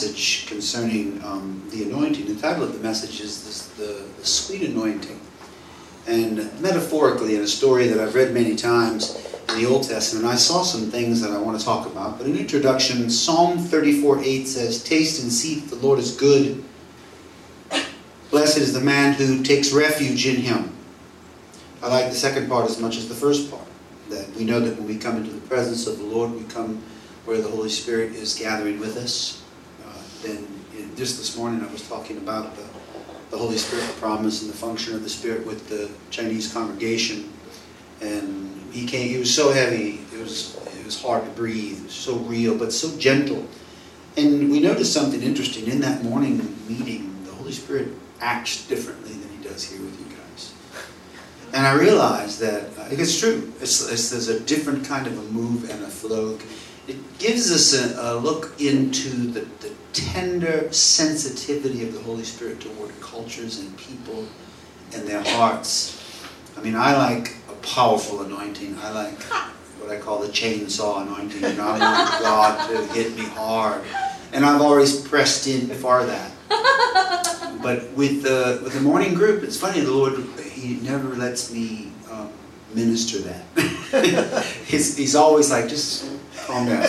concerning um, the anointing. The title of the message is this, the, the Sweet Anointing. And metaphorically, in a story that I've read many times in the Old Testament, I saw some things that I want to talk about. But in introduction, Psalm 34 8 says, Taste and see that the Lord is good. Blessed is the man who takes refuge in him. I like the second part as much as the first part. That we know that when we come into the presence of the Lord, we come where the Holy Spirit is gathering with us. Then, just this morning, I was talking about the, the Holy Spirit, the promise, and the function of the Spirit with the Chinese congregation. And he came. He was so heavy. It was it was hard to breathe. It was so real, but so gentle. And we noticed something interesting in that morning meeting. The Holy Spirit acts differently than he does here with you guys. And I realized that it's true. It's, it's, there's a different kind of a move and a flow it gives us a, a look into the, the, tender sensitivity of the Holy Spirit toward cultures and people and their hearts. I mean, I like a powerful anointing. I like what I call the chainsaw anointing. I want God to hit me hard. And I've always pressed in for that. But with the, with the morning group, it's funny, the Lord, He never lets me um, minister that. he's, he's always like, just calm down,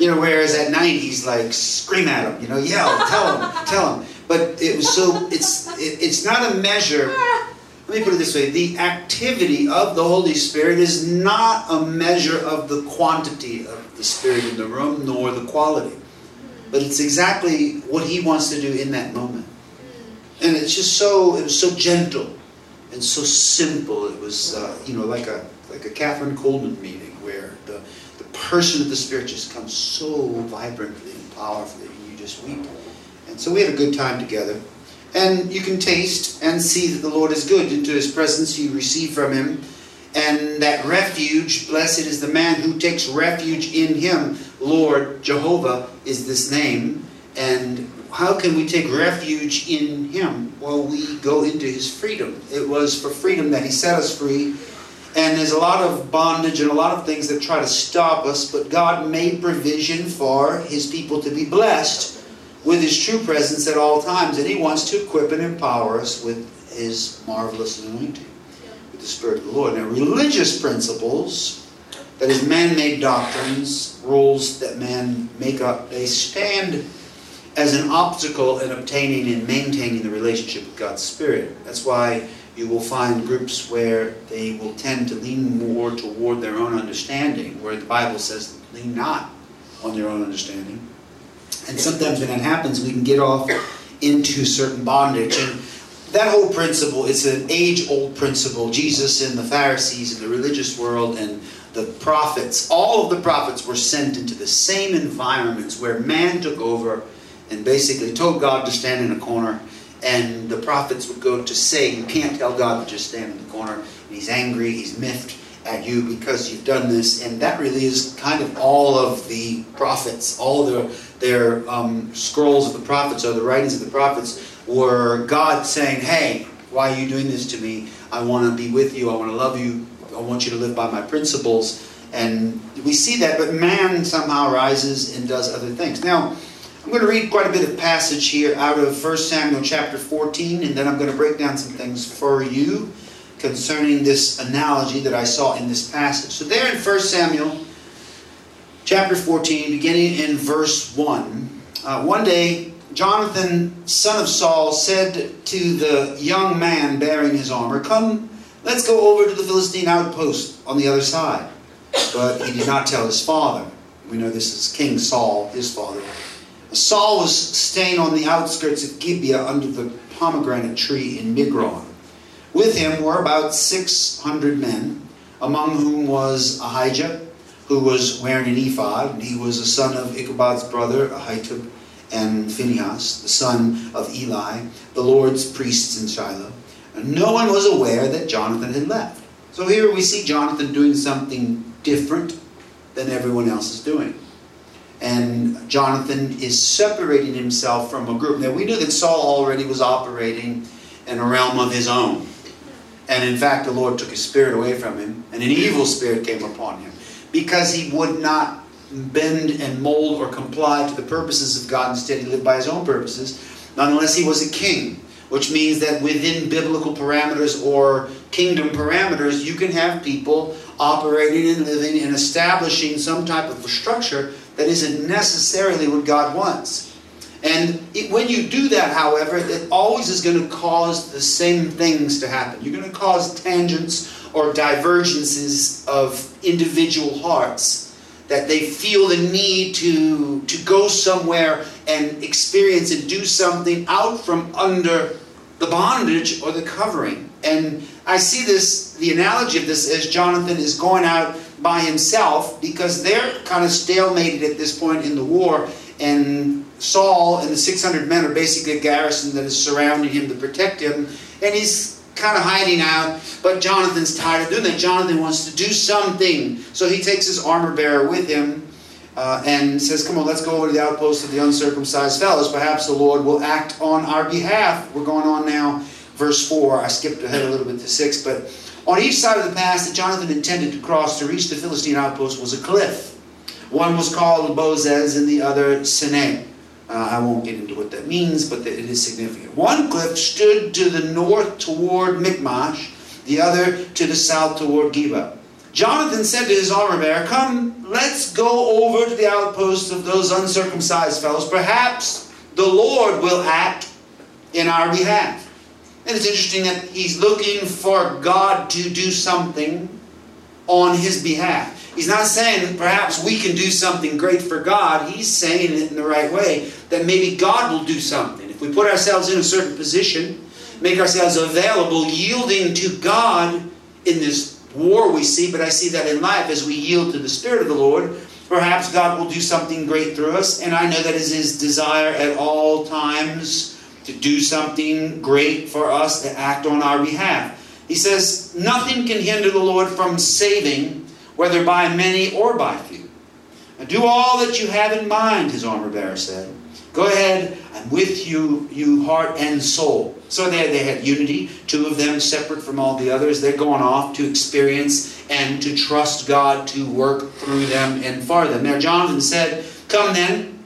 You know, whereas at night he's like, scream at him, you know, yell, tell him, tell him. But it was so, it's, it, it's not a measure. Let me put it this way the activity of the Holy Spirit is not a measure of the quantity of the Spirit in the room nor the quality. But it's exactly what He wants to do in that moment. And it's just so, it was so gentle and so simple. It was, uh, you know, like a, like a Kathryn Kuhlman meeting person of the Spirit just comes so vibrantly and powerfully, and you just weep. And so we had a good time together. And you can taste and see that the Lord is good. Into his presence you receive from him. And that refuge, blessed is the man who takes refuge in him. Lord, Jehovah is this name. And how can we take refuge in him? Well, we go into his freedom. It was for freedom that he set us free and there's a lot of bondage and a lot of things that try to stop us, but God made provision for His people to be blessed with His true presence at all times. And He wants to equip and empower us with His marvelous anointing, with the Spirit of the Lord. Now, religious principles, that is, man made doctrines, rules that man make up, they stand as an obstacle in obtaining and maintaining the relationship with God's Spirit. That's why you will find groups where they will tend to lean more toward their own understanding, where the Bible says, lean not on their own understanding. And sometimes when that happens, we can get off into certain bondage. And that whole principle is an age old principle. Jesus and the Pharisees and the religious world and the prophets, all of the prophets were sent into the same environments where man took over and basically told God to stand in a corner and the prophets would go to say, You can't tell God to just stand in the corner. And he's angry, he's miffed at you because you've done this. And that really is kind of all of the prophets, all the, their um, scrolls of the prophets or the writings of the prophets were God saying, Hey, why are you doing this to me? I want to be with you. I want to love you. I want you to live by my principles. And we see that, but man somehow rises and does other things. Now, I'm going to read quite a bit of passage here out of 1 Samuel chapter 14, and then I'm going to break down some things for you concerning this analogy that I saw in this passage. So, there in 1 Samuel chapter 14, beginning in verse 1, uh, one day Jonathan, son of Saul, said to the young man bearing his armor, Come, let's go over to the Philistine outpost on the other side. But he did not tell his father. We know this is King Saul, his father. Saul was staying on the outskirts of Gibeah under the pomegranate tree in Migron. With him were about 600 men, among whom was Ahijah, who was wearing an ephod, and he was a son of Ichabod's brother, Ahitub, and Phinehas, the son of Eli, the Lord's priests in Shiloh. And no one was aware that Jonathan had left. So here we see Jonathan doing something different than everyone else is doing and Jonathan is separating himself from a group. Now, we knew that Saul already was operating in a realm of his own. And in fact, the Lord took his spirit away from him, and an evil spirit came upon him because he would not bend and mold or comply to the purposes of God. Instead, he lived by his own purposes. not unless he was a king, which means that within biblical parameters or kingdom parameters, you can have people operating and living and establishing some type of a structure that isn't necessarily what God wants. And it, when you do that, however, it always is going to cause the same things to happen. You're going to cause tangents or divergences of individual hearts that they feel the need to, to go somewhere and experience and do something out from under the bondage or the covering. And I see this, the analogy of this as Jonathan is going out by himself because they're kind of stalemated at this point in the war. And Saul and the 600 men are basically a garrison that is surrounding him to protect him. And he's kind of hiding out, but Jonathan's tired of doing that. Jonathan wants to do something. So he takes his armor bearer with him uh, and says, Come on, let's go over to the outpost of the uncircumcised fellows. Perhaps the Lord will act on our behalf. We're going on now, verse 4. I skipped ahead a little bit to 6, but on each side of the pass that Jonathan intended to cross to reach the Philistine outpost was a cliff. One was called Bozez and the other Seneh. Uh, I won't get into what that means, but it is significant. One cliff stood to the north toward Michmash, the other to the south toward Geba. Jonathan said to his armor bearer, Come, let's go over to the outposts of those uncircumcised fellows. Perhaps the Lord will act in our behalf. And it's interesting that he's looking for God to do something on his behalf. He's not saying that perhaps we can do something great for God. He's saying it in the right way that maybe God will do something. If we put ourselves in a certain position, make ourselves available, yielding to God in this war we see, but I see that in life as we yield to the Spirit of the Lord, perhaps God will do something great through us. And I know that is His desire at all times to do something great for us, to act on our behalf. He says, Nothing can hinder the Lord from saving, whether by many or by few. And do all that you have in mind, his armor bearer said. Go ahead, I'm with you, you heart and soul. So they, they had unity, two of them separate from all the others. They're going off to experience and to trust God to work through them and for them. Now, Jonathan said, Come then,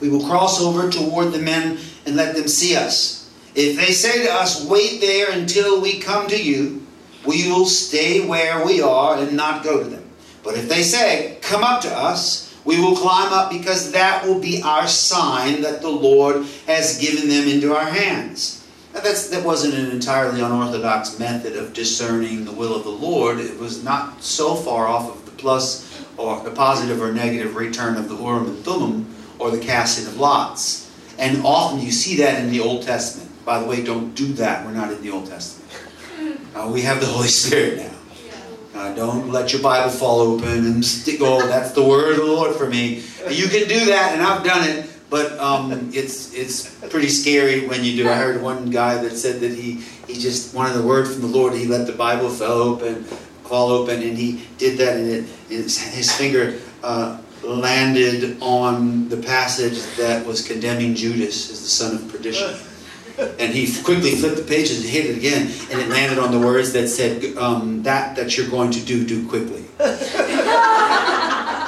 we will cross over toward the men and let them see us. If they say to us, Wait there until we come to you, we will stay where we are and not go to them. But if they say, Come up to us, we will climb up because that will be our sign that the Lord has given them into our hands. Now that's, that wasn't an entirely unorthodox method of discerning the will of the Lord. It was not so far off of the plus or the positive or negative return of the Urim and Thummim or the casting of lots. And often you see that in the Old Testament. By the way, don't do that. We're not in the Old Testament. Uh, we have the Holy Spirit now. Uh, don't let your Bible fall open and stick, oh, that's the word of the Lord for me. You can do that, and I've done it, but um, it's it's pretty scary when you do. I heard one guy that said that he, he just wanted the word from the Lord. He let the Bible fall open, fall open, and he did that, and it, his, his finger uh, landed on the passage that was condemning Judas as the son of perdition. And he quickly flipped the pages and hit it again, and it landed on the words that said, um, "That that you're going to do, do quickly."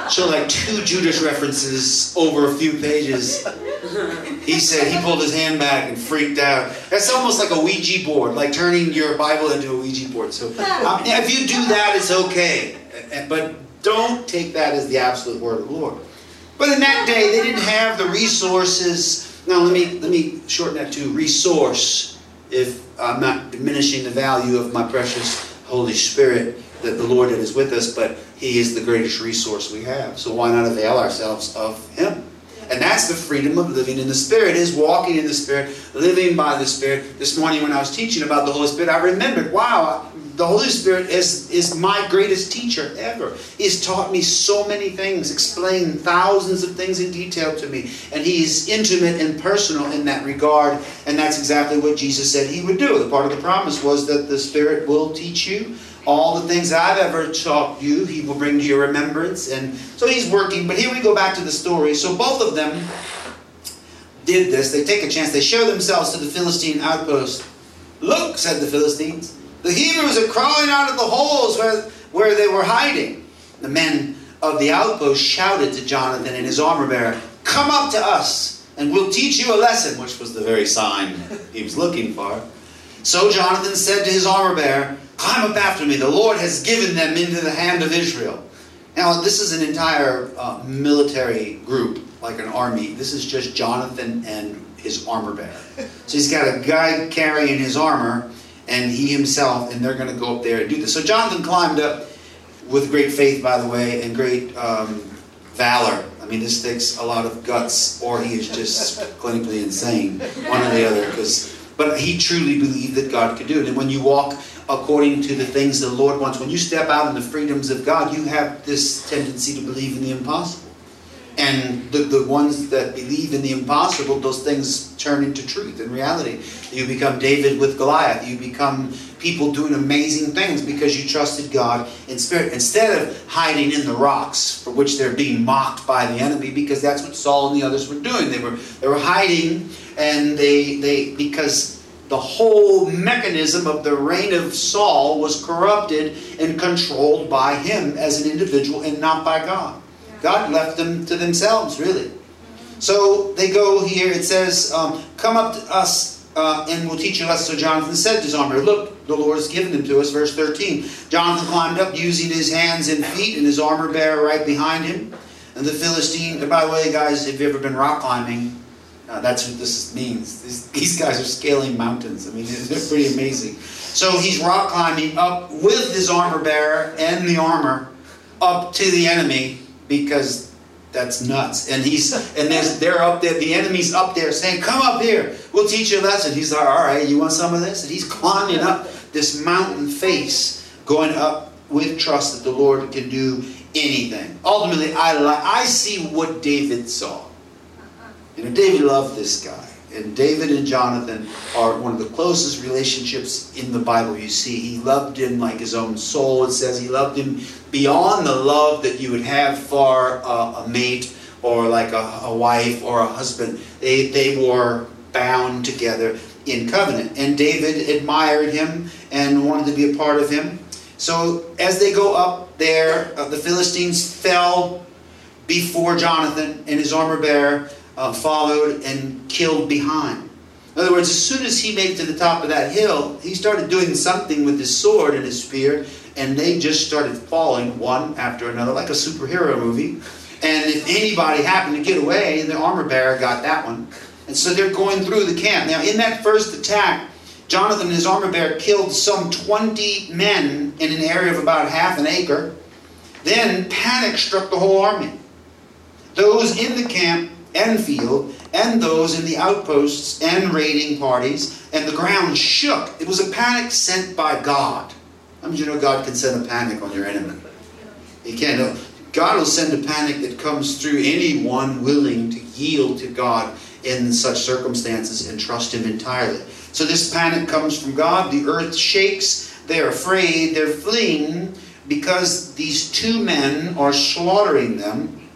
so, like two Judas references over a few pages. He said he pulled his hand back and freaked out. That's almost like a Ouija board, like turning your Bible into a Ouija board. So, um, if you do that, it's okay, but don't take that as the absolute word of the Lord. But in that day, they didn't have the resources now let me let me shorten that to resource. If I'm not diminishing the value of my precious Holy Spirit, that the Lord that is with us, but He is the greatest resource we have. So why not avail ourselves of Him? And that's the freedom of living in the Spirit, is walking in the Spirit, living by the Spirit. This morning when I was teaching about the Holy Spirit, I remembered, wow, the Holy Spirit is, is my greatest teacher ever. He's taught me so many things, explained thousands of things in detail to me. And he's intimate and personal in that regard. And that's exactly what Jesus said he would do. The part of the promise was that the Spirit will teach you all the things I've ever taught you, he will bring to your remembrance. And so he's working. But here we go back to the story. So both of them did this. They take a chance. They show themselves to the Philistine outpost. Look, said the Philistines. The Hebrews are crawling out of the holes where, where they were hiding. The men of the outpost shouted to Jonathan and his armor bearer, Come up to us, and we'll teach you a lesson, which was the very sign he was looking for. So Jonathan said to his armor bearer, Climb up after me. The Lord has given them into the hand of Israel. Now, this is an entire uh, military group, like an army. This is just Jonathan and his armor bearer. So he's got a guy carrying his armor, and he himself, and they're going to go up there and do this. So Jonathan climbed up with great faith, by the way, and great um, valor. I mean, this takes a lot of guts, or he is just clinically insane, one or the other. Because, but he truly believed that God could do it. And when you walk according to the things the Lord wants, when you step out in the freedoms of God, you have this tendency to believe in the impossible. And the, the ones that believe in the impossible, those things turn into truth and reality. You become David with Goliath. You become people doing amazing things because you trusted God in spirit. Instead of hiding in the rocks for which they're being mocked by the enemy, because that's what Saul and the others were doing. They were they were hiding and they they because the whole mechanism of the reign of Saul was corrupted and controlled by him as an individual and not by God. God left them to themselves, really. So they go here, it says, um, Come up to us uh, and we'll teach you lessons. So Jonathan said to armor, Look, the Lord has given them to us. Verse 13. Jonathan climbed up using his hands and feet and his armor bearer right behind him. And the Philistine, and by the way, guys, if you've ever been rock climbing, uh, that's what this means. These, these guys are scaling mountains. I mean, they're pretty amazing. So he's rock climbing up with his armor bearer and the armor up to the enemy because that's nuts. And he's and they're up there, the enemy's up there saying, Come up here, we'll teach you a lesson. He's like, All right, you want some of this? And he's climbing up this mountain face, going up with trust that the Lord can do anything. Ultimately, I I see what David saw. You know, David loved this guy. And David and Jonathan are one of the closest relationships in the Bible you see. He loved him like his own soul. It says he loved him beyond the love that you would have for a, mate or like a, a, wife or a husband. They, they were bound together in covenant. And David admired him and wanted to be a part of him. So as they go up there, uh, the Philistines fell before Jonathan and his armor bearer uh, followed and killed behind. In other words, as soon as he made to the top of that hill, he started doing something with his sword and his spear, and they just started falling one after another, like a superhero movie. And if anybody happened to get away, the armor bearer got that one. And so they're going through the camp. Now, in that first attack, Jonathan and his armor bearer killed some 20 men in an area of about half an acre. Then panic struck the whole army. Those in the camp and field, and those in the outposts and raiding parties, and the ground shook. It was a panic sent by God. How many you know God can send a panic on your enemy? He can't. God will send a panic that comes through anyone willing to yield to God in such circumstances and trust Him entirely. So this panic comes from God. The earth shakes. They're afraid. They're fleeing because these two men are slaughtering them.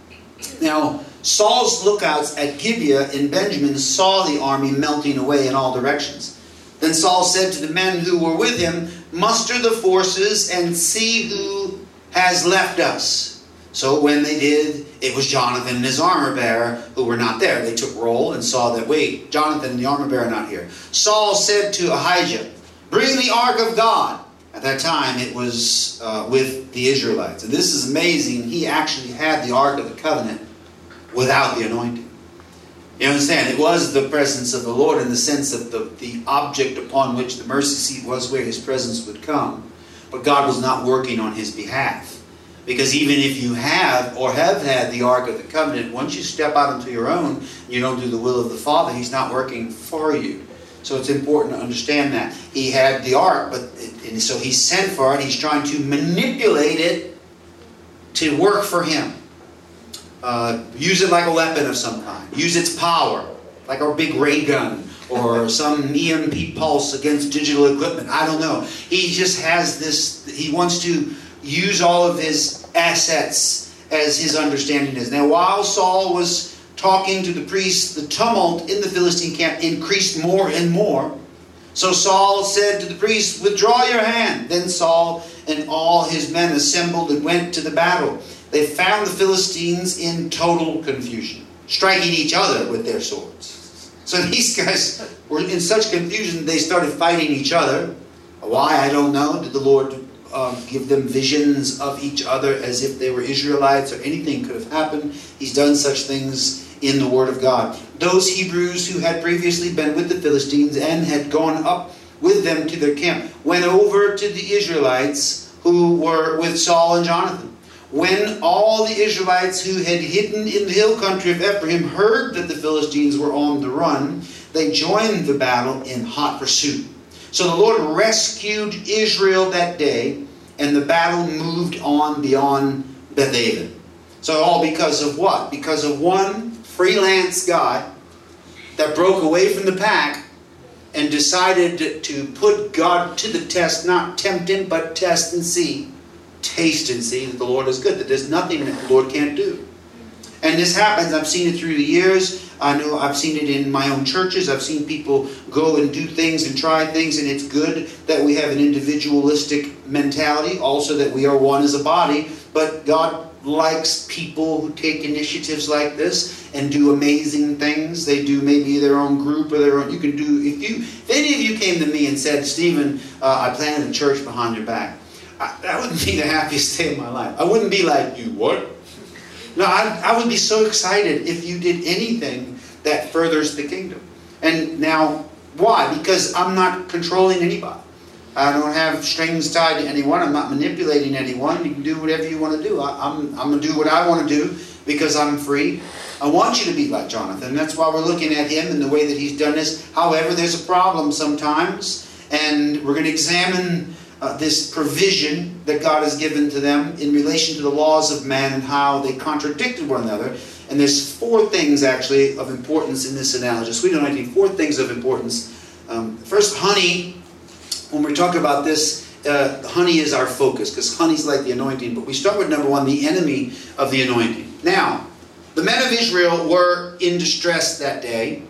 Now, Saul's lookouts at Gibeah in Benjamin saw the army melting away in all directions. Then Saul said to the men who were with him, Muster the forces and see who has left us. So when they did, it was Jonathan and his armor bearer who were not there. They took roll and saw that, wait, Jonathan and the armor bearer are not here. Saul said to Ahijah, Bring the ark of God. At that time, it was uh, with the Israelites. And this is amazing. He actually had the ark of the covenant without the anointing. You understand? It was the presence of the Lord in the sense of the, the object upon which the mercy seat was where his presence would come. But God was not working on his behalf. Because even if you have or have had the Ark of the Covenant, once you step out into your own, you don't do the will of the Father, He's not working for you. So it's important to understand that. He had the Ark, but and so He sent for it. He's trying to manipulate it to work for Him. Uh, use it like a weapon of some kind. Use its power, like our big ray gun or some EMP pulse against digital equipment. I don't know. He just has this, he wants to use all of his assets as his understanding is. Now, while Saul was talking to the priests, the tumult in the Philistine camp increased more and more. So Saul said to the priests, Withdraw your hand. Then Saul and all his men assembled and went to the battle. They found the Philistines in total confusion, striking each other with their swords. So these guys were in such confusion, they started fighting each other. Why, I don't know. Did the Lord uh, give them visions of each other as if they were Israelites or anything could have happened? He's done such things in the Word of God. Those Hebrews who had previously been with the Philistines and had gone up with them to their camp went over to the Israelites who were with Saul and Jonathan. When all the Israelites who had hidden in the hill country of Ephraim heard that the Philistines were on the run, they joined the battle in hot pursuit. So the Lord rescued Israel that day, and the battle moved on beyond Bethaven. So all because of what? Because of one freelance guy that broke away from the pack and decided to put God to the test, not tempt him, but test and see, taste and see that the Lord is good, that there's nothing that the Lord can't do. And this happens, I've seen it through the years. I know I've seen it in my own churches. I've seen people go and do things and try things, and it's good that we have an individualistic mentality, also that we are one as a body. But God likes people who take initiatives like this and do amazing things. They do maybe their own group or their own. You can do if you if any of you came to me and said, Stephen, uh, I planted a church behind your back. I, that wouldn't be the happiest day of my life. I wouldn't be like you. What? No, I, I would be so excited if you did anything that furthers the kingdom. And now, why? Because I'm not controlling anybody. I don't have strings tied to anyone. I'm not manipulating anyone. You can do whatever you want to do. I, I'm, I'm going to do what I want to do because I'm free. I want you to be like Jonathan. That's why we're looking at him and the way that he's done this. However, there's a problem sometimes, and we're going to examine uh, this provision that God has given to them in relation to the laws of man and how they contradicted one another. And there's four things actually of importance in this analogy. Sweet anointing, four things of importance. Um, first, honey when we talk about this, uh, honey is our focus because honey's like the anointing. But we start with number one, the enemy of the anointing. Now, the men of Israel were in distress that day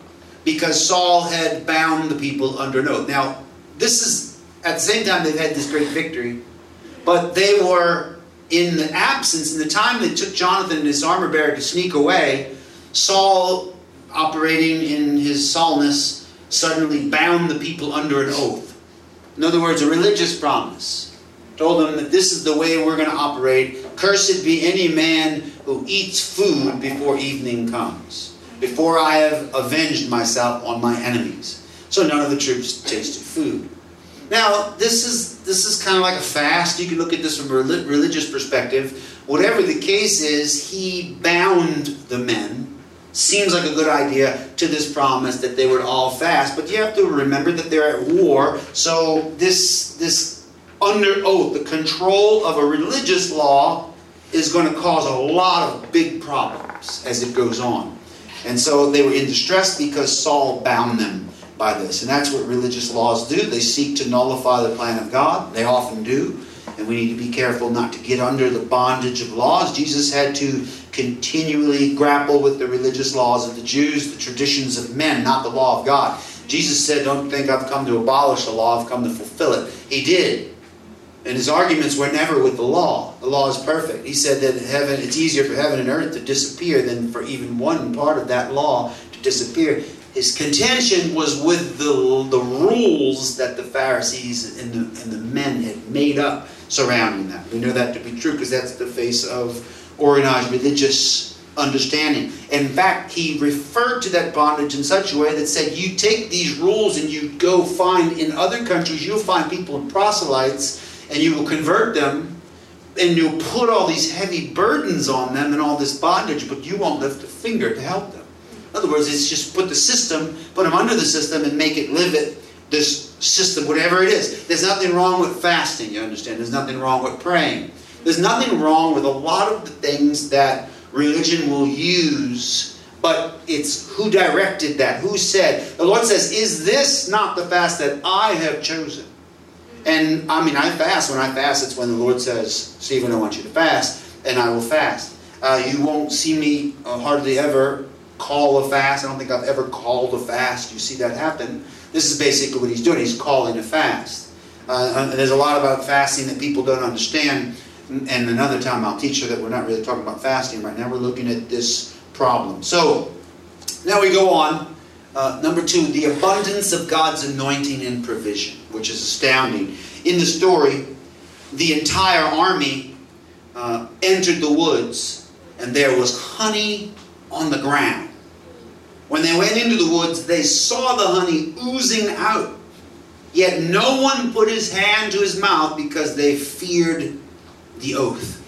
because Saul had bound the people under an oath. Now, this is at the same time they've had this great victory, but they were in the absence, in the time they took Jonathan and his armor bearer to sneak away, Saul, operating in his Saulness, suddenly bound the people under an oath. In other words, a religious promise. Told them that this is the way we're going to operate. Cursed be any man who eats food before evening comes, before I have avenged myself on my enemies. So none of the troops tasted food. Now, this is this is kind of like a fast. You can look at this from a religious perspective. Whatever the case is, he bound the men seems like a good idea to this promise that they would all fast. But you have to remember that they're at war. So this this under oath, the control of a religious law is going to cause a lot of big problems as it goes on. And so they were in distress because Saul bound them by this. And that's what religious laws do. They seek to nullify the plan of God. They often do. And we need to be careful not to get under the bondage of laws. Jesus had to continually grapple with the religious laws of the Jews, the traditions of men, not the law of God. Jesus said, Don't think I've come to abolish the law, I've come to fulfill it. He did. And his arguments were never with the law. The law is perfect. He said that heaven it's easier for heaven and earth to disappear than for even one part of that law to disappear. His contention was with the, the rules that the Pharisees and the, and the men had made up surrounding that. We know that to be true because that's the face of organized religious understanding. In fact, he referred to that bondage in such a way that said, you take these rules and you go find in other countries, you'll find people in proselytes and you will convert them and you'll put all these heavy burdens on them and all this bondage, but you won't lift a finger to help them. In other words, it's just put the system, put them under the system and make it live it, this system, whatever it is. There's nothing wrong with fasting, you understand? There's nothing wrong with praying. There's nothing wrong with a lot of the things that religion will use, but it's who directed that, who said. The Lord says, Is this not the fast that I have chosen? And I mean, I fast. When I fast, it's when the Lord says, Stephen, I want you to fast, and I will fast. Uh, you won't see me uh, hardly ever call a fast. I don't think I've ever called a fast. You see that happen. This is basically what he's doing. He's calling a fast. Uh, and there's a lot about fasting that people don't understand. and another time I'll teach you that we're not really talking about fasting right now. We're looking at this problem. So now we go on. Uh, number two, the abundance of God's anointing and provision, which is astounding. In the story, the entire army uh, entered the woods, and there was honey on the ground. When they went into the woods, they saw the honey oozing out. Yet no one put his hand to his mouth because they feared the oath.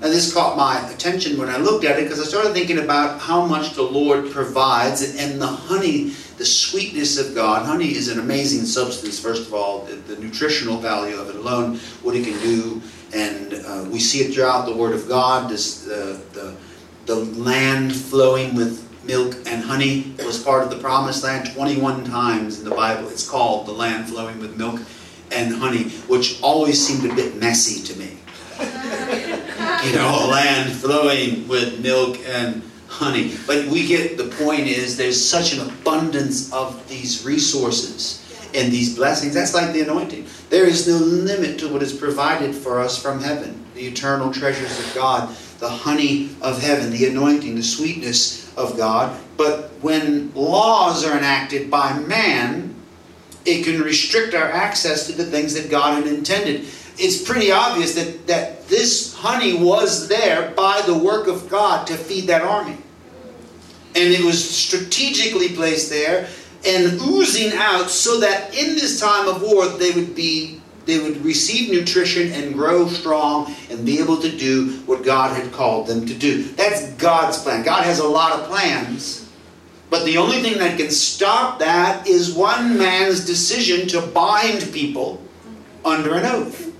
Now, this caught my attention when I looked at it because I started thinking about how much the Lord provides and the honey, the sweetness of God. Honey is an amazing substance, first of all, the, the nutritional value of it alone, what it can do. And uh, we see it throughout the Word of God, this, uh, the, the land flowing with milk and honey was part of the promised land 21 times in the Bible. It's called the land flowing with milk and honey, which always seemed a bit messy to me you know, land flowing with milk and honey. But we get the point is there's such an abundance of these resources and these blessings. That's like the anointing. There is no limit to what is provided for us from heaven. The eternal treasures of God, the honey of heaven, the anointing, the sweetness of God. But when laws are enacted by man, it can restrict our access to the things that God had intended it's pretty obvious that, that this honey was there by the work of God to feed that army. And it was strategically placed there and oozing out so that in this time of war they would be they would receive nutrition and grow strong and be able to do what God had called them to do. That's God's plan. God has a lot of plans. But the only thing that can stop that is one man's decision to bind people under an oath.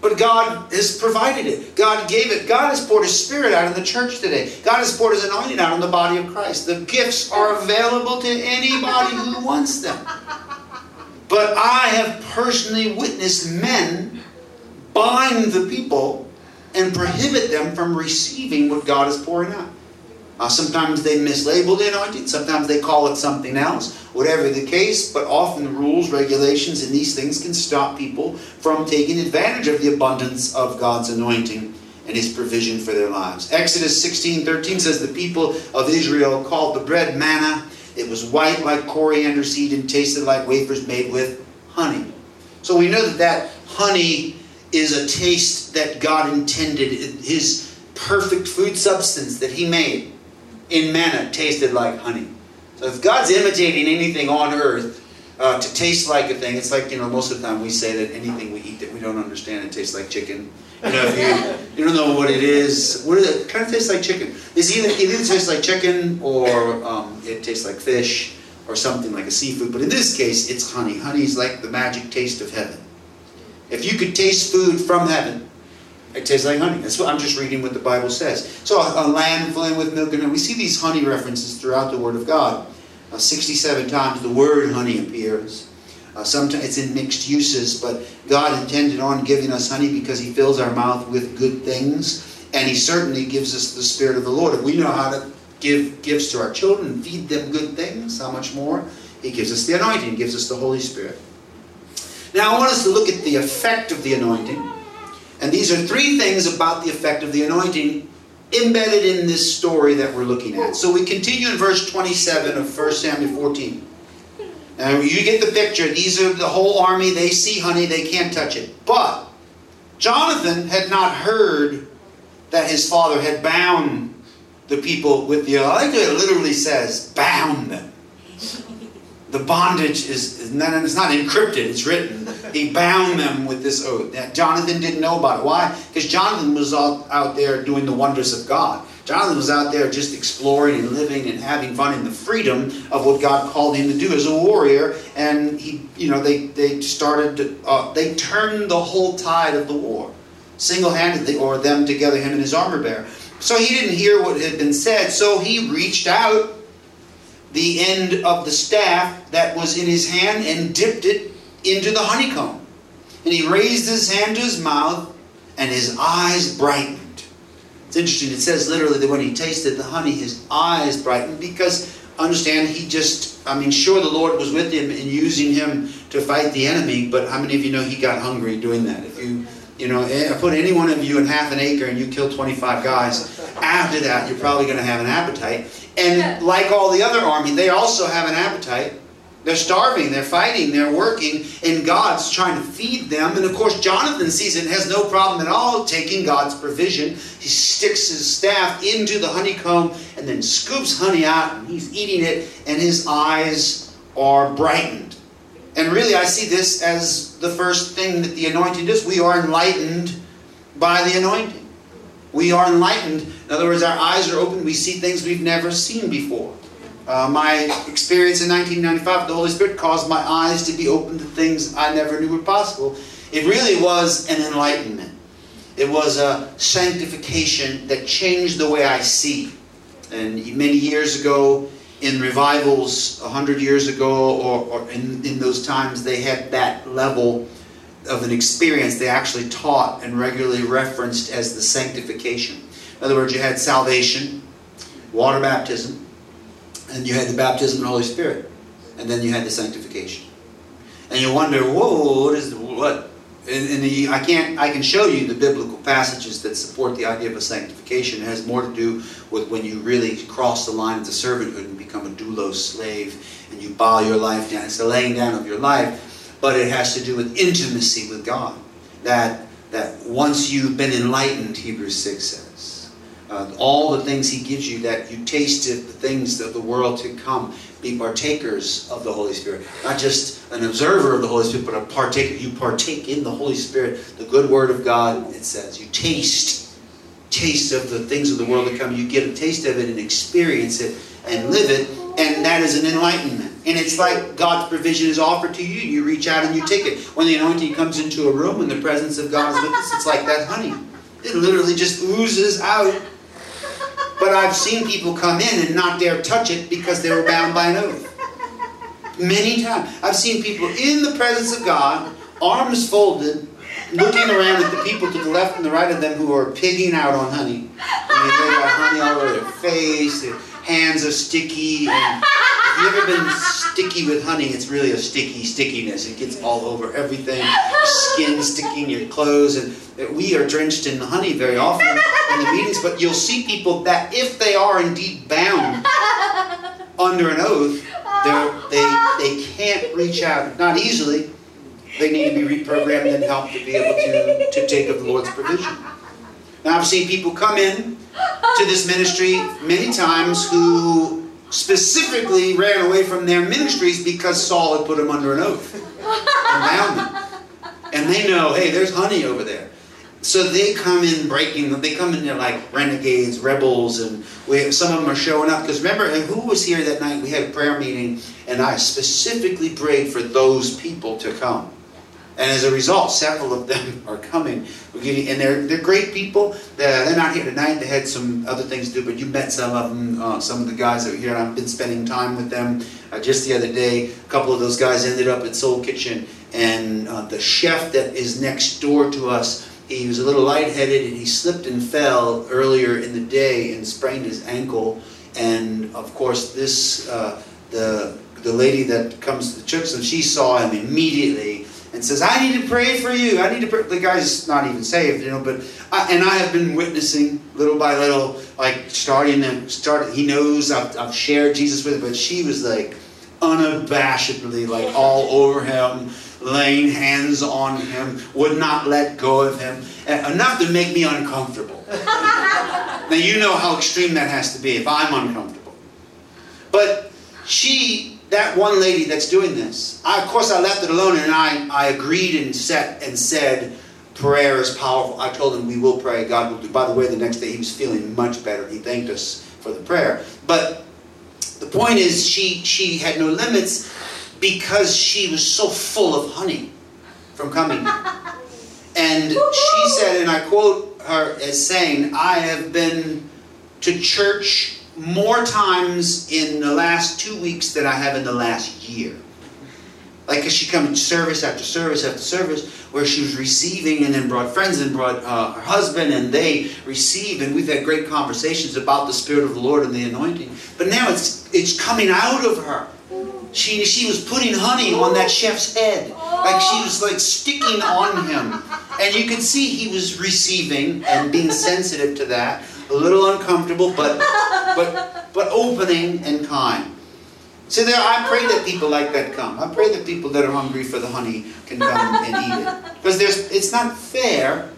But God has provided it. God gave it. God has poured His Spirit out in the church today. God has poured His anointing out on the body of Christ. The gifts are available to anybody who wants them. But I have personally witnessed men bind the people and prohibit them from receiving what God is pouring out. Uh, sometimes they mislabel the anointing, sometimes they call it something else, whatever the case, but often the rules, regulations, and these things can stop people from taking advantage of the abundance of God's anointing and his provision for their lives. Exodus 16 13 says, The people of Israel called the bread manna. It was white like coriander seed and tasted like wafers made with honey. So we know that that honey is a taste that God intended, his perfect food substance that he made in manna tasted like honey. So if God's imitating anything on earth uh, to taste like a thing, it's like, you know, most of the time we say that anything we eat that we don't understand, it tastes like chicken. You know, if you, you don't know what it is, what is it? it kind of tastes like chicken. It's either, it either tastes like chicken or um, it tastes like fish or something like a seafood. But in this case, it's honey. Honey is like the magic taste of heaven. If you could taste food from heaven, it tastes like honey. That's what I'm just reading what the Bible says. So a, land flowing with milk and honey. We see these honey references throughout the Word of God. Uh, 67 times the word honey appears. Uh, sometimes it's in mixed uses, but God intended on giving us honey because He fills our mouth with good things, and He certainly gives us the Spirit of the Lord. If we know how to give gifts to our children feed them good things, how much more? He gives us the anointing, gives us the Holy Spirit. Now I want us to look at the effect of the anointing. And these are three things about the effect of the anointing embedded in this story that we're looking at. So we continue in verse 27 of 1 Samuel 14. Now you get the picture. These are the whole army. They see honey. They can't touch it. But Jonathan had not heard that his father had bound the people with the, I like it literally says, bound them the bondage is, not, it's not encrypted, it's written. He bound them with this oath. Jonathan didn't know about it. Why? Because Jonathan was out there doing the wonders of God. Jonathan was out there just exploring and living and having fun in the freedom of what God called him to do as a warrior. And he, you know, they they started, to, uh, they turned the whole tide of the war, single-handedly, or them together, him and his armor bearer. So he didn't hear what had been said. So he reached out the end of the staff that was in his hand and dipped it into the honeycomb. And he raised his hand to his mouth, and his eyes brightened. It's interesting, it says literally that when he tasted the honey, his eyes brightened because, understand, he just, I mean, sure, the Lord was with him in using him to fight the enemy, but how many of you know he got hungry doing that? If you You know, eh, put any one of you in half an acre and you kill 25 guys. After that, you're probably going to have an appetite. And like all the other army, they also have an appetite. They're starving, they're fighting, they're working, and God's trying to feed them. And of course, Jonathan sees it and has no problem at all taking God's provision. He sticks his staff into the honeycomb and then scoops honey out, and he's eating it, and his eyes are brightened. And really, I see this as the first thing that the anointing does. We are enlightened by the anointing. We are enlightened. In other words, our eyes are open. We see things we've never seen before. Uh, my experience in 1995 the Holy Spirit caused my eyes to be open to things I never knew were possible. It really was an enlightenment. It was a sanctification that changed the way I see. And many years ago, in revivals, a hundred years ago, or, or in, in those times, they had that level of an experience they actually taught and regularly referenced as the sanctification. In other words, you had salvation, water baptism, and you had the baptism of the Holy Spirit, and then you had the sanctification. And you wonder, whoa, what is the, what? And, and the, I can't. I can show you the biblical passages that support the idea of a sanctification. It has more to do with when you really cross the line into servanthood and become a doulos slave, and you bow your life down. It's the laying down of your life, but it has to do with intimacy with God. That that once you've been enlightened, Hebrews six says uh, all the things He gives you, that you tasted the things of the world to come. Be partakers of the Holy Spirit. Not just an observer of the Holy Spirit, but a partaker. You partake in the Holy Spirit, the good Word of God, it says. You taste, taste of the things of the world to come. You get a taste of it and experience it and live it, and that is an enlightenment. And it's like God's provision is offered to you. You reach out and you take it. When the anointing comes into a room and the presence of God is with us, it's like that honey. It literally just oozes out but I've seen people come in and not dare touch it because they were bound by an oath. Many times. I've seen people in the presence of God, arms folded, looking around at the people to the left and the right of them who are pigging out on honey. I mean, they got honey all over their face, their hands are sticky. And you've ever been sticky with honey, it's really a sticky stickiness. It gets all over everything, skin sticking, your clothes, and we are drenched in honey very often in the meetings. But you'll see people that if they are indeed bound under an oath, they they can't reach out, not easily. They need to be reprogrammed and helped to be able to, to take of the Lord's provision. Now I've seen people come in to this ministry many times who specifically ran away from their ministries because Saul had put them under an oath and bound them. And they know, hey, there's honey over there. So they come in breaking them. They come in there like renegades, rebels, and we, have some of them are showing up. Because remember, who was here that night? We had a prayer meeting, and I specifically prayed for those people to come. And as a result, several of them are coming. And they're, they're great people. They're not here tonight. They had some other things to do, but you met some of them, uh, some of the guys that were here. I've been spending time with them. Uh, just the other day, a couple of those guys ended up at Soul Kitchen. And uh, the chef that is next door to us, he was a little lightheaded and he slipped and fell earlier in the day and sprained his ankle. And of course, this, uh, the, the lady that comes to the church, and she saw him immediately and says, I need to pray for you. I need to pray. The guy's not even saved, you know, but, I, and I have been witnessing little by little, like starting and started, he knows I've, I've shared Jesus with him, but she was like unabashedly like all over him, laying hands on him, would not let go of him, enough to make me uncomfortable. now you know how extreme that has to be if I'm uncomfortable. But she that one lady that's doing this, I, of course, I left it alone and I, I agreed and set and said, prayer is powerful. I told him we will pray. God will do. By the way, the next day he was feeling much better. He thanked us for the prayer. But the point is, she she had no limits because she was so full of honey from coming. and she said, and I quote her as saying, "I have been to church more times in the last two weeks than I have in the last year. Like, cause she come service after service after service, where she was receiving, and then brought friends and brought uh, her husband, and they received, and we've had great conversations about the Spirit of the Lord and the anointing. But now it's it's coming out of her. She she was putting honey on that chef's head, like she was like sticking on him And you could see he was receiving and being sensitive to that, a little uncomfortable, but but but opening and kind. So there, I pray that people like that come. I pray that people that are hungry for the honey can come and eat it. Because there's, it's not fair.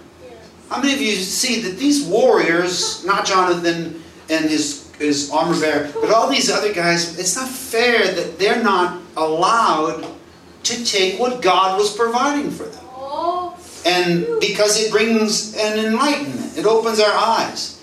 How many of you see that these warriors, not Jonathan and his, his armor bearer, but all these other guys, it's not fair that they're not allowed to take what God was providing for them. Oh. And because it brings an enlightenment, it opens our eyes.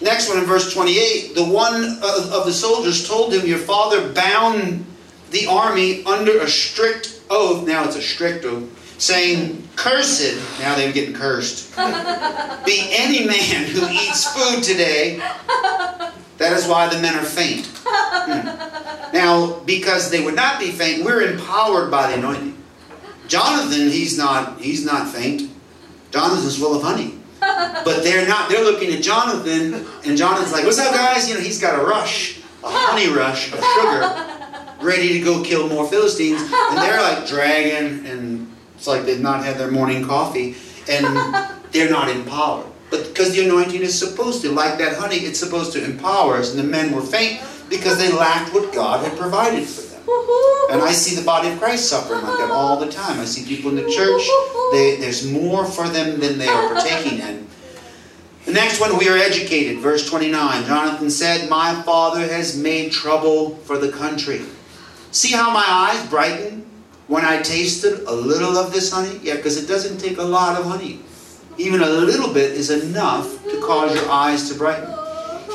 Next one in verse 28 the one of, the soldiers told him, Your father bound the army under a strict oath. Now it's a strict oath. Saying, Cursed, now they were getting cursed, be any man who eats food today. That is why the men are faint. Hmm. Now, because they would not be faint, we're empowered by the anointing. Jonathan, he's not, he's not faint. Jonathan's full of honey. But they're not, they're looking at Jonathan, and Jonathan's like, What's up, guys? You know, he's got a rush, a honey rush of sugar, ready to go kill more Philistines. And they're like dragging, and it's like they've not had their morning coffee, and they're not empowered. But because the anointing is supposed to, like that honey, it's supposed to empower us. And the men were faint because they lacked what God had provided for them. And I see the body of Christ suffering like that all the time. I see people in the church, they, there's more for them than they are partaking in. The next one, we are educated. Verse 29. Jonathan said, My father has made trouble for the country. See how my eyes brighten when I tasted a little of this honey? Yeah, because it doesn't take a lot of honey. Even a little bit is enough to cause your eyes to brighten.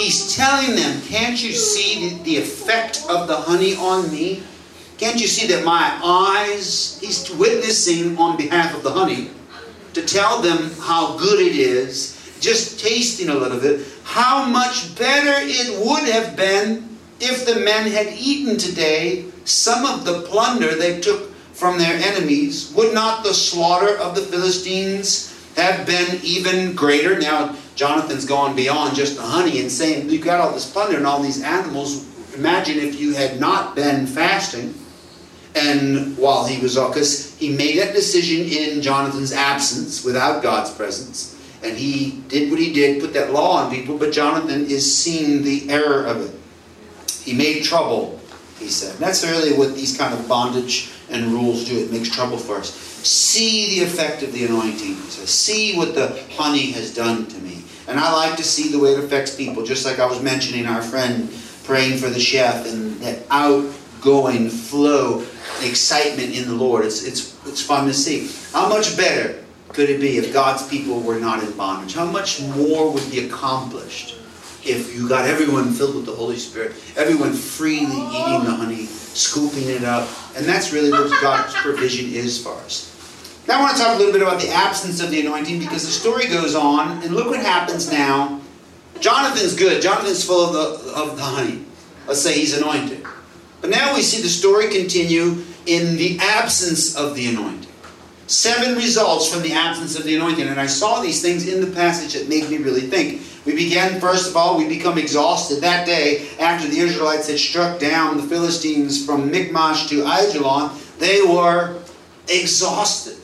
He's telling them, Can't you see the, effect of the honey on me? Can't you see that my eyes, he's witnessing on behalf of the honey to tell them how good it is, just tasting a little bit, how much better it would have been if the men had eaten today some of the plunder they took from their enemies. Would not the slaughter of the Philistines have been even greater? Now, Jonathan's gone beyond just the honey and saying, You've got all this plunder and all these animals. Imagine if you had not been fasting. And while he was, because he made that decision in Jonathan's absence without God's presence. And he did what he did, put that law on people, but Jonathan is seeing the error of it. He made trouble, he said. And that's really what these kind of bondage and rules do. It makes trouble for us. See the effect of the anointing. So see what the honey has done to me. And I like to see the way it affects people, just like I was mentioning our friend praying for the chef and that outgoing flow, excitement in the Lord. It's, it's, it's fun to see. How much better could it be if God's people were not in bondage? How much more would be accomplished if you got everyone filled with the Holy Spirit, everyone freely eating the honey, scooping it up? And that's really what God's provision is for us. Now I want to talk a little bit about the absence of the anointing because the story goes on, and look what happens now. Jonathan's good. Jonathan's full of the, of the honey. Let's say he's anointed. But now we see the story continue in the absence of the anointing. Seven results from the absence of the anointing. And I saw these things in the passage that made me really think. We began, first of all, we become exhausted that day after the Israelites had struck down the Philistines from Michmash to Aijalon. They were exhausted.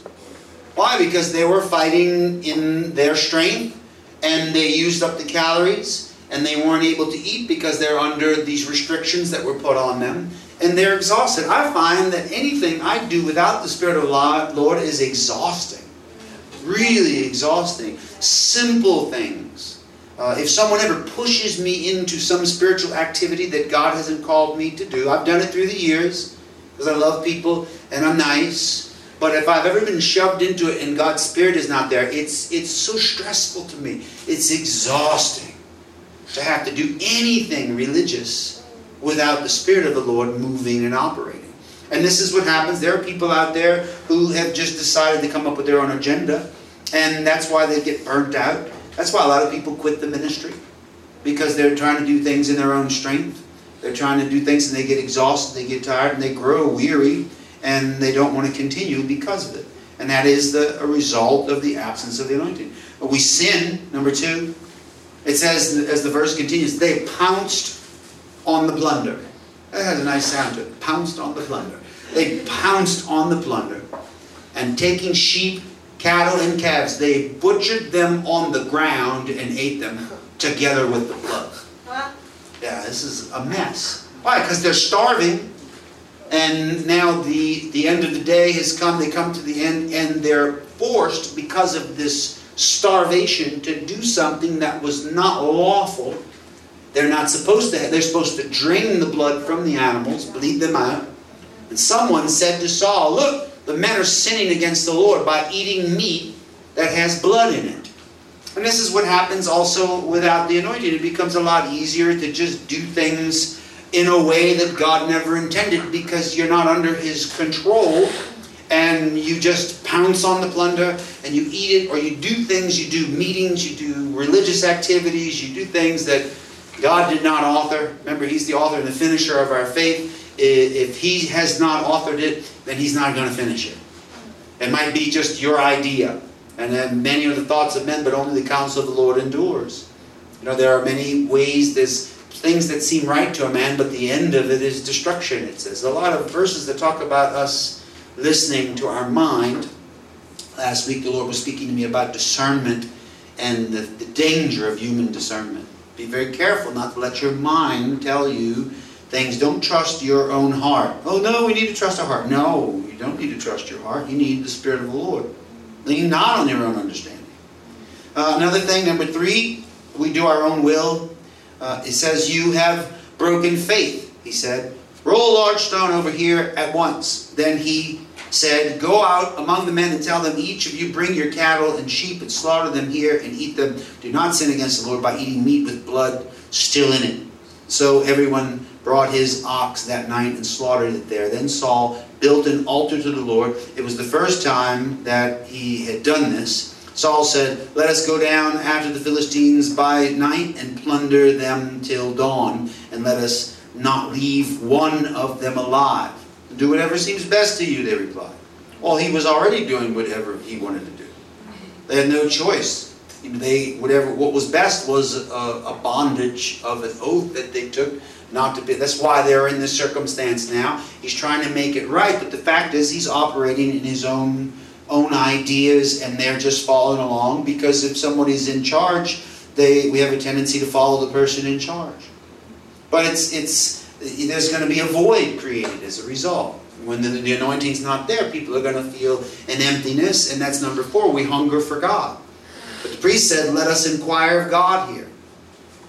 Why? Because they were fighting in their strength and they used up the calories and they weren't able to eat because they're under these restrictions that were put on them and they're exhausted. I find that anything I do without the Spirit of the Lord is exhausting. Really exhausting. Simple things. Uh, if someone ever pushes me into some spiritual activity that God hasn't called me to do, I've done it through the years because I love people and I'm nice but if I've ever been shoved into it and God's Spirit is not there, it's, it's so stressful to me. It's exhausting to have to do anything religious without the Spirit of the Lord moving and operating. And this is what happens. There are people out there who have just decided to come up with their own agenda, and that's why they get burnt out. That's why a lot of people quit the ministry because they're trying to do things in their own strength. They're trying to do things and they get exhausted, they get tired, and they grow weary and they don't want to continue because of it. And that is the, a result of the absence of the anointing. We sin, number two. It says, as the verse continues, they pounced on the plunder. That has a nice sound to it. Pounced on the plunder. They pounced on the plunder. And taking sheep cattle and calves. They butchered them on the ground and ate them together with the blood. Yeah, this is a mess. Why? Because they're starving. And now the, the end of the day has come. They come to the end and they're forced because of this starvation to do something that was not lawful. They're not supposed to. They're supposed to drain the blood from the animals, bleed them out. And someone said to Saul, Look, the men are sinning against the Lord by eating meat that has blood in it. And this is what happens also without the anointing. It becomes a lot easier to just do things in a way that God never intended because you're not under His control and you just pounce on the plunder and you eat it or you do things, you do meetings, you do religious activities, you do things that God did not author. Remember, He's the author and the finisher of our faith. If He has not authored it, then He's not going to finish it. It might be just your idea. And then many are the thoughts of men, but only the counsel of the Lord endures. You know, there are many ways, there's things that seem right to a man, but the end of it is destruction, it says. A lot of verses that talk about us listening to our mind. Last week, the Lord was speaking to me about discernment and the, the danger of human discernment. Be very careful not to let your mind tell you things. Don't trust your own heart. Oh, no, we need to trust our heart. No, you don't need to trust your heart. You need the Spirit of the Lord. Lean not on your own understanding. Uh, another thing, number three, we do our own will. Uh, it says, You have broken faith, he said. Roll a large stone over here at once. Then he said, Go out among the men and tell them, Each of you bring your cattle and sheep and slaughter them here and eat them. Do not sin against the Lord by eating meat with blood still in it. So everyone brought his ox that night and slaughtered it there. Then Saul built an altar to the Lord. It was the first time that he had done this. Saul said, Let us go down after the Philistines by night and plunder them till dawn, and let us not leave one of them alive. Do whatever seems best to you, they replied. Well, he was already doing whatever he wanted to do. They had no choice. They whatever what was best was a, a bondage of an oath that they took not to be. That's why they're in this circumstance now. He's trying to make it right, but the fact is he's operating in his own own ideas, and they're just following along because if somebody's in charge, they we have a tendency to follow the person in charge. But it's it's there's going to be a void created as a result. When the, the anointing's not there, people are going to feel an emptiness, and that's number four. We hunger for God. But the priest said, Let us inquire of God here.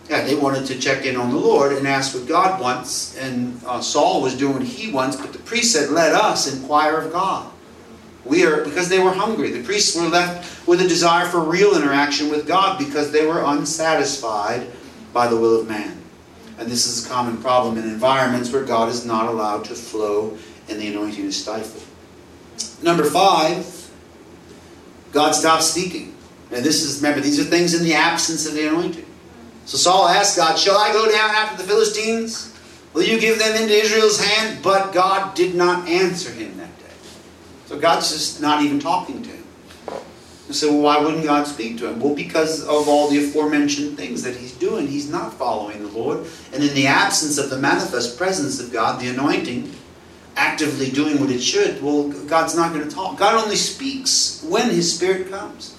Yeah, they wanted to check in on the Lord and ask what God wants, and uh, Saul was doing what he wants, but the priest said, Let us inquire of God. We are because they were hungry. The priests were left with a desire for real interaction with God because they were unsatisfied by the will of man. And this is a common problem in environments where God is not allowed to flow and the anointing is stifled. Number five, God stops speaking. And this is, remember, these are things in the absence of the anointing. So Saul asked God, Shall I go down after the Philistines? Will you give them into Israel's hand? But God did not answer him day. So God's just not even talking to him. So well, why wouldn't God speak to him? Well, because of all the aforementioned things that he's doing. He's not following the Lord. And in the absence of the manifest presence of God, the anointing, actively doing what it should, well, God's not going to talk. God only speaks when his Spirit comes.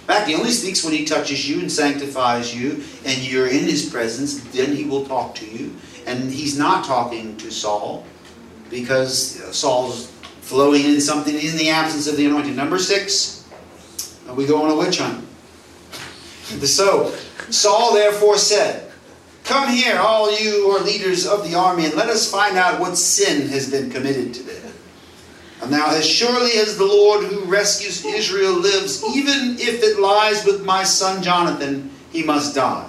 In fact, he only speaks when he touches you and sanctifies you, and you're in his presence, then he will talk to you. And he's not talking to Saul because Saul's flowing in something in the absence of the anointing. Number six, we go on a witch hunt. So Saul therefore said, Come here, all you who are leaders of the army, and let us find out what sin has been committed today. And now, as surely as the Lord who rescues Israel lives, even if it lies with my son Jonathan, he must die.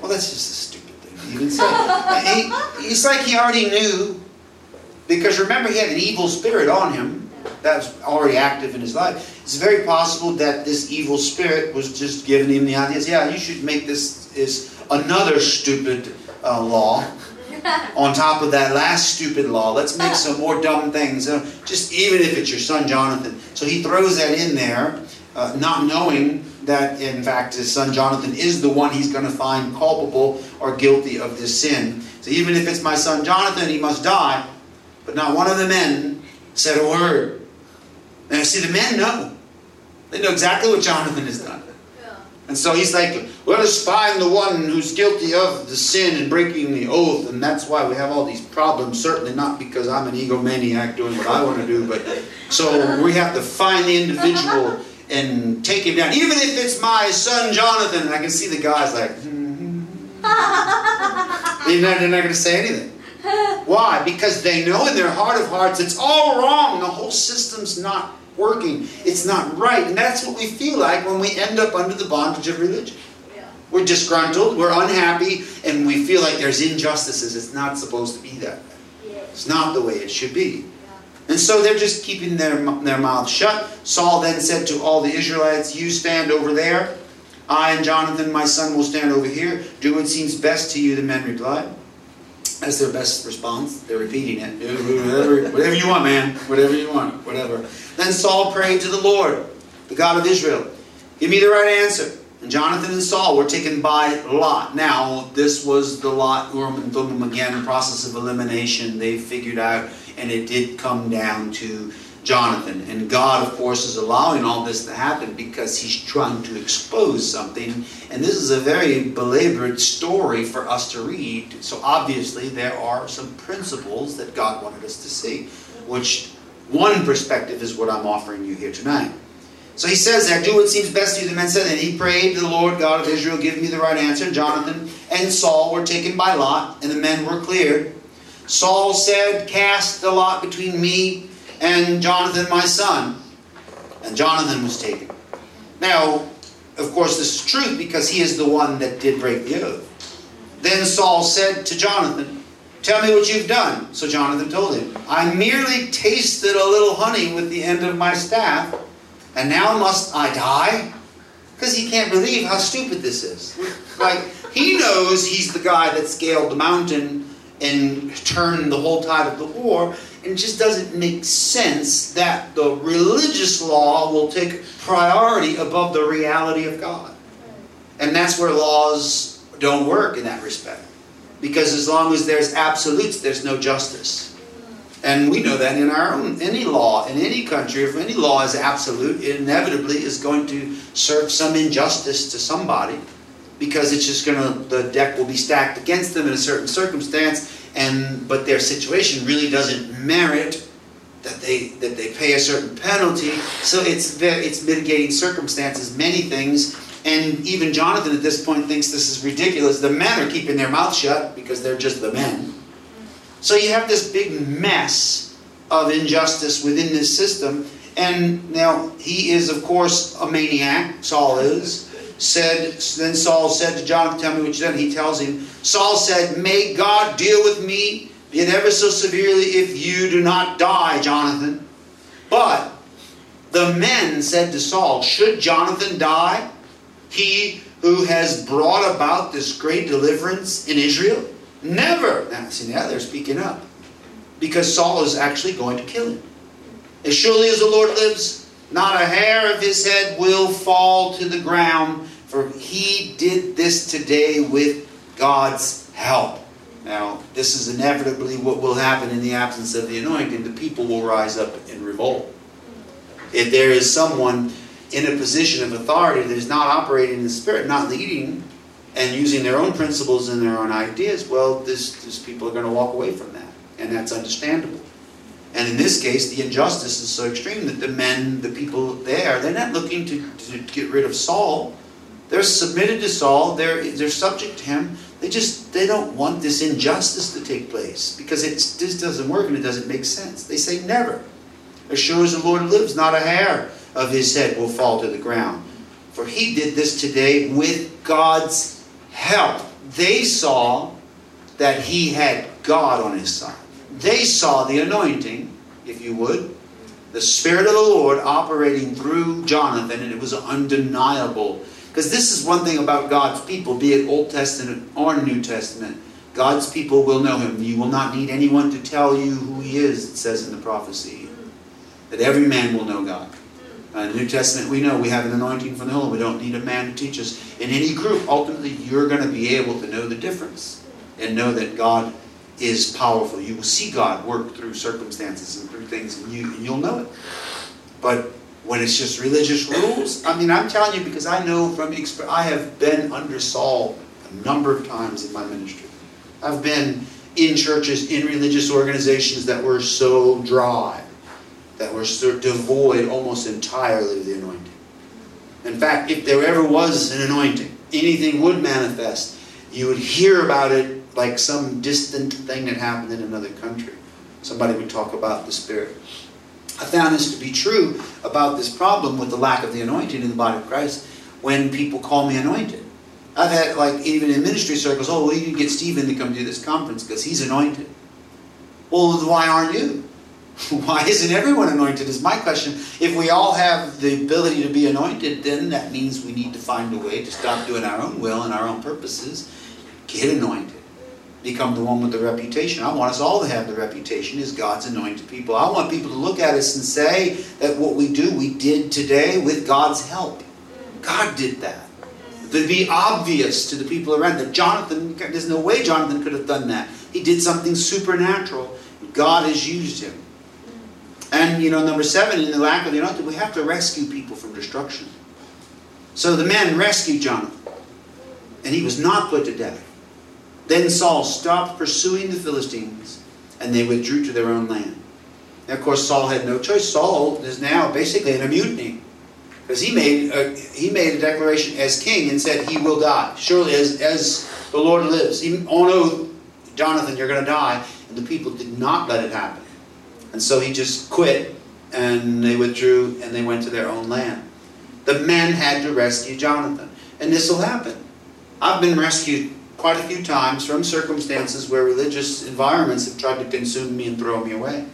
Well, that's just a stupid thing to even say. he, it's like he already knew, because remember, he had an evil spirit on him that was already active in his life. It's very possible that this evil spirit was just giving him the ideas. Yeah, you should make this is another stupid uh, law on top of that last stupid law. Let's make some more dumb things. Uh, just even if it's your son Jonathan. So he throws that in there, uh, not knowing that in fact his son Jonathan is the one he's going to find culpable or guilty of this sin. So even if it's my son Jonathan, he must die. But not one of the men said a word. Now, see, the men know. They know exactly what Jonathan has done. And so he's like, let us find the one who's guilty of the sin and breaking the oath. And that's why we have all these problems. Certainly not because I'm an egomaniac doing what I want to do, but so we have to find the individual and take him down. Even if it's my son Jonathan. And I can see the guys like, hmm. they're not, they're not going to say anything. Why? Because they know in their heart of hearts it's all wrong. The whole system's not working. It's not right. And that's what we feel like when we end up under the bondage of religion. Yeah. We're disgruntled, we're unhappy, and we feel like there's injustices. It's not supposed to be that way. Yeah. It's not the way it should be. And so they're just keeping their, their mouths shut. Saul then said to all the Israelites, You stand over there. I and Jonathan, my son, will stand over here. Do what seems best to you, the men replied. That's their best response. They're repeating it. Whatever, whatever you want, man. Whatever you want. Whatever. Then Saul prayed to the Lord, the God of Israel. Give me the right answer. And Jonathan and Saul were taken by Lot. Now, this was the Lot, Urim and Thummim again, process of elimination. They figured out, and it did come down to Jonathan. And God, of course, is allowing all this to happen because he's trying to expose something. And this is a very belabored story for us to read. So obviously, there are some principles that God wanted us to see, which one perspective is what I'm offering you here tonight. So he says there, do what seems best to you, the men said. And he prayed to the Lord God of Israel, give me the right answer. Jonathan and Saul were taken by lot, and the men were cleared. Saul said, cast the lot between me and Jonathan my son. And Jonathan was taken. Now, of course, this is truth because he is the one that did break the oath. Then Saul said to Jonathan, Tell me what you've done. So Jonathan told him, I merely tasted a little honey with the end of my staff, and now must I die? Because he can't believe how stupid this is. Like, he knows he's the guy that scaled the mountain and turned the whole tide of the war, it just doesn't make sense that the religious law will take priority above the reality of God. And that's where laws don't work in that respect. Because as long as there's absolutes, there's no justice. And we know that in our own, any law, in any country, if any law is absolute, it inevitably is going to serve some injustice to somebody because it's just going to, the deck will be stacked against them in a certain circumstance, and but their situation really doesn't merit that they that they pay a certain penalty. So it's it's mitigating circumstances, many things, and even Jonathan at this point thinks this is ridiculous. The men are keeping their mouths shut because they're just the men. So you have this big mess of injustice within this system. And now he is, of course, a maniac. Saul is. Said then Saul said to Jonathan, "Tell me what you've done." He tells him. Saul said, "May God deal with me, yet ever so severely, if you do not die, Jonathan." But the men said to Saul, "Should Jonathan die?" he who has brought about this great deliverance in Israel? Never. Now, see, now they're speaking up. Because Saul is actually going to kill him. As surely as the Lord lives, not a hair of his head will fall to the ground, for he did this today with God's help. Now, this is inevitably what will happen in the absence of the anointing. The people will rise up in revolt. If there is someone in a position of authority that is not operating in the Spirit, not leading, and using their own principles and their own ideas, well, this, this people are going to walk away from that. And that's understandable. And in this case, the injustice is so extreme that the men, the people there, they're not looking to, to get rid of Saul. They're submitted to Saul. They're, they're subject to him. They just they don't want this injustice to take place because it just doesn't work and it doesn't make sense. They say never. As sure as the Lord lives, not a hair of his head will fall to the ground. For he did this today with God's help. They saw that he had God on his side. They saw the anointing, if you would, the Spirit of the Lord operating through Jonathan, and it was undeniable. Because this is one thing about God's people, be it Old Testament or New Testament. God's people will know him. You will not need anyone to tell you who he is, it says in the prophecy. That every man will know God. Uh, in the New Testament, we know we have an anointing from the Holy. We don't need a man to teach us. In any group, ultimately, you're going to be able to know the difference and know that God is powerful. You will see God work through circumstances and through things, and, you, and you'll know it. But when it's just religious rules. I mean, I'm telling you because I know from experience, I have been under Saul a number of times in my ministry. I've been in churches, in religious organizations that were so dry, that were so devoid almost entirely of the anointing. In fact, if there ever was an anointing, anything would manifest. You would hear about it like some distant thing that happened in another country. Somebody would talk about the Spirit. I found this to be true about this problem with the lack of the anointing in the body of Christ when people call me anointed. I've had, like, even in ministry circles, oh, well, you can get Stephen to come to this conference because he's anointed. Well, why aren't you? Why isn't everyone anointed? Is my question. If we all have the ability to be anointed, then that means we need to find a way to stop doing our own will and our own purposes. Get anointed. Become the one with the reputation. I want us all to have the reputation as God's anointed people. I want people to look at us and say that what we do, we did today with God's help. God did that. To be obvious to the people around that Jonathan, there's no way Jonathan could have done that. He did something supernatural. God has used him. And, you know, number seven, in the lack of the anointing, we have to rescue people from destruction. So the men rescued Jonathan, and he was not put to death. Then Saul stopped pursuing the Philistines, and they withdrew to their own land. And of course, Saul had no choice. Saul is now basically in a mutiny. Because he made a, he made a declaration as king and said he will die. Surely as, as the Lord lives. He, on oath, Jonathan, you're going to die. And the people did not let it happen. And so he just quit and they withdrew and they went to their own land. The men had to rescue Jonathan. And this will happen. I've been rescued quite a few times from circumstances where religious environments have tried to consume me and throw me away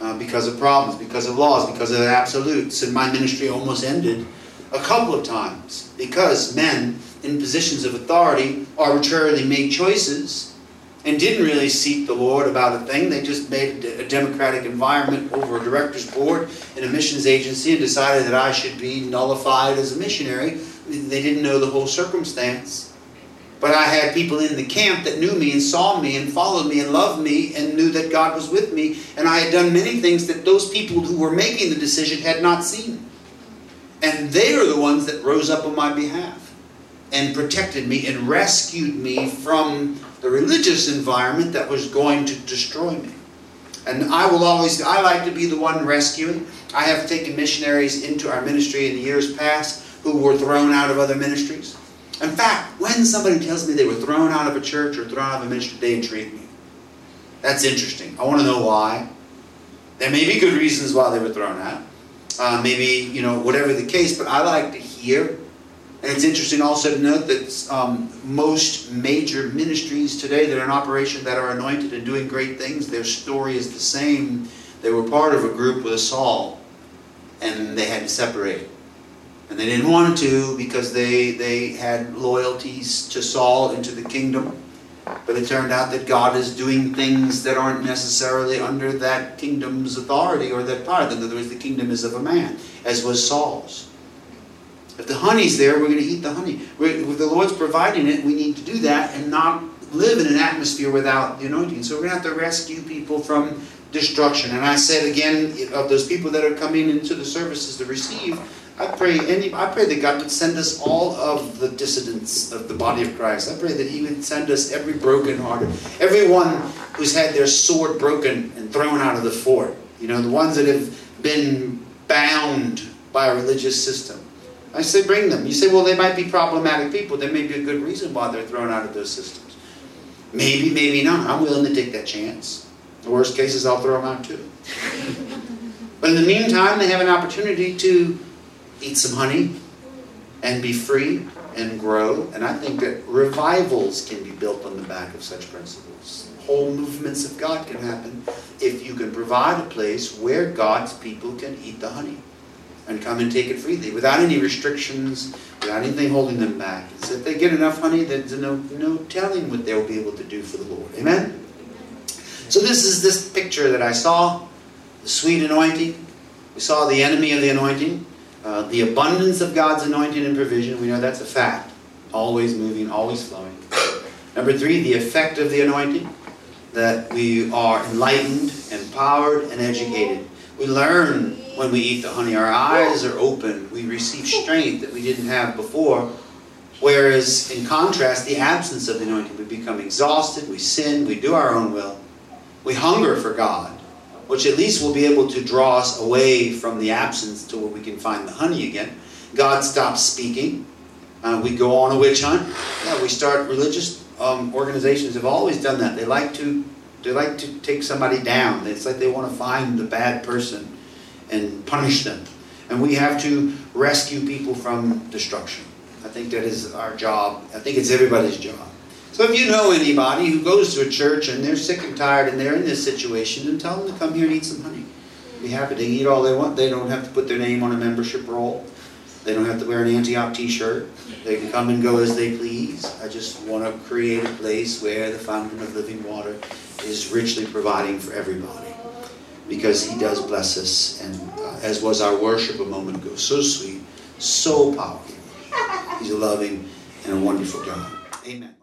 uh, because of problems, because of laws, because of the absolutes. And my ministry almost ended a couple of times because men in positions of authority arbitrarily made choices and didn't really seek the Lord about a thing. They just made a democratic environment over a director's board in a missions agency and decided that I should be nullified as a missionary. They didn't know the whole circumstance. But I had people in the camp that knew me and saw me and followed me and loved me and knew that God was with me. And I had done many things that those people who were making the decision had not seen. And they are the ones that rose up on my behalf and protected me and rescued me from the religious environment that was going to destroy me. And I will always, I like to be the one rescuing. I have taken missionaries into our ministry in the years past who were thrown out of other ministries. In fact, when somebody tells me they were thrown out of a church or thrown out of a ministry, they intrigue me. That's interesting. I want to know why. There may be good reasons why they were thrown out. Uh, maybe, you know, whatever the case, but I like to hear and it's interesting also to note that um, most major ministries today that are in operation that are anointed and doing great things, their story is the same. They were part of a group with a Saul, and they had to separate. And they didn't want to because they, they had loyalties to Saul and to the kingdom. But it turned out that God is doing things that aren't necessarily under that kingdom's authority or that power. In other words, the kingdom is of a man, as was Saul's. If the honey's there, we're going to eat the honey. if the Lord's providing it, we need to do that and not live in an atmosphere without the anointing. So we're going to have to rescue people from destruction. And I said again, of those people that are coming into the services to receive, I pray any, I pray that God would send us all of the dissidents of the body of Christ. I pray that He would send us every broken hearted, everyone who's had their sword broken and thrown out of the fort. You know, the ones that have been bound by a religious system. I say bring them. You say, well, they might be problematic people. There may be a good reason why they're thrown out of those systems. Maybe, maybe not. I'm willing to take that chance. The worst case is I'll throw them out too. but in the meantime, they have an opportunity to eat some honey and be free and grow. And I think that revivals can be built on the back of such principles. Whole movements of God can happen if you can provide a place where God's people can eat the honey and come and take it freely without any restrictions, without anything holding them back. It's if they get enough honey, there's no, no telling what they'll be able to do for the Lord. Amen? So this is this picture that I saw, the sweet anointing. We saw the enemy of the anointing, uh, the abundance of God's anointing and provision. We know that's a fact. Always moving, always flowing. Number three, the effect of the anointing, that we are enlightened, empowered, and educated. We learn when we eat the honey. Our eyes are open. We receive strength that we didn't have before. Whereas, in contrast, the absence of the anointing, we become exhausted, we sin, we do our own will, we hunger for God, which at least will be able to draw us away from the absence to where we can find the honey again. God stops speaking. Uh, we go on a witch hunt. Yeah, we start religious um, organizations have always done that. They like to they like to take somebody down. It's like they want to find the bad person and punish them. And we have to rescue people from destruction. I think that is our job. I think it's everybody's job. So if you know anybody who goes to a church and they're sick and tired and they're in this situation, then tell them to come here and eat some honey. Be happy to eat all they want. They don't have to put their name on a membership roll. They don't have to wear an Antioch t-shirt. They can come and go as they please. I just want to create a place where the fountain of living water is richly providing for everybody. Because he does bless us, and uh, as was our worship a moment ago, so sweet, so powerful. He's a loving and a wonderful God. Amen.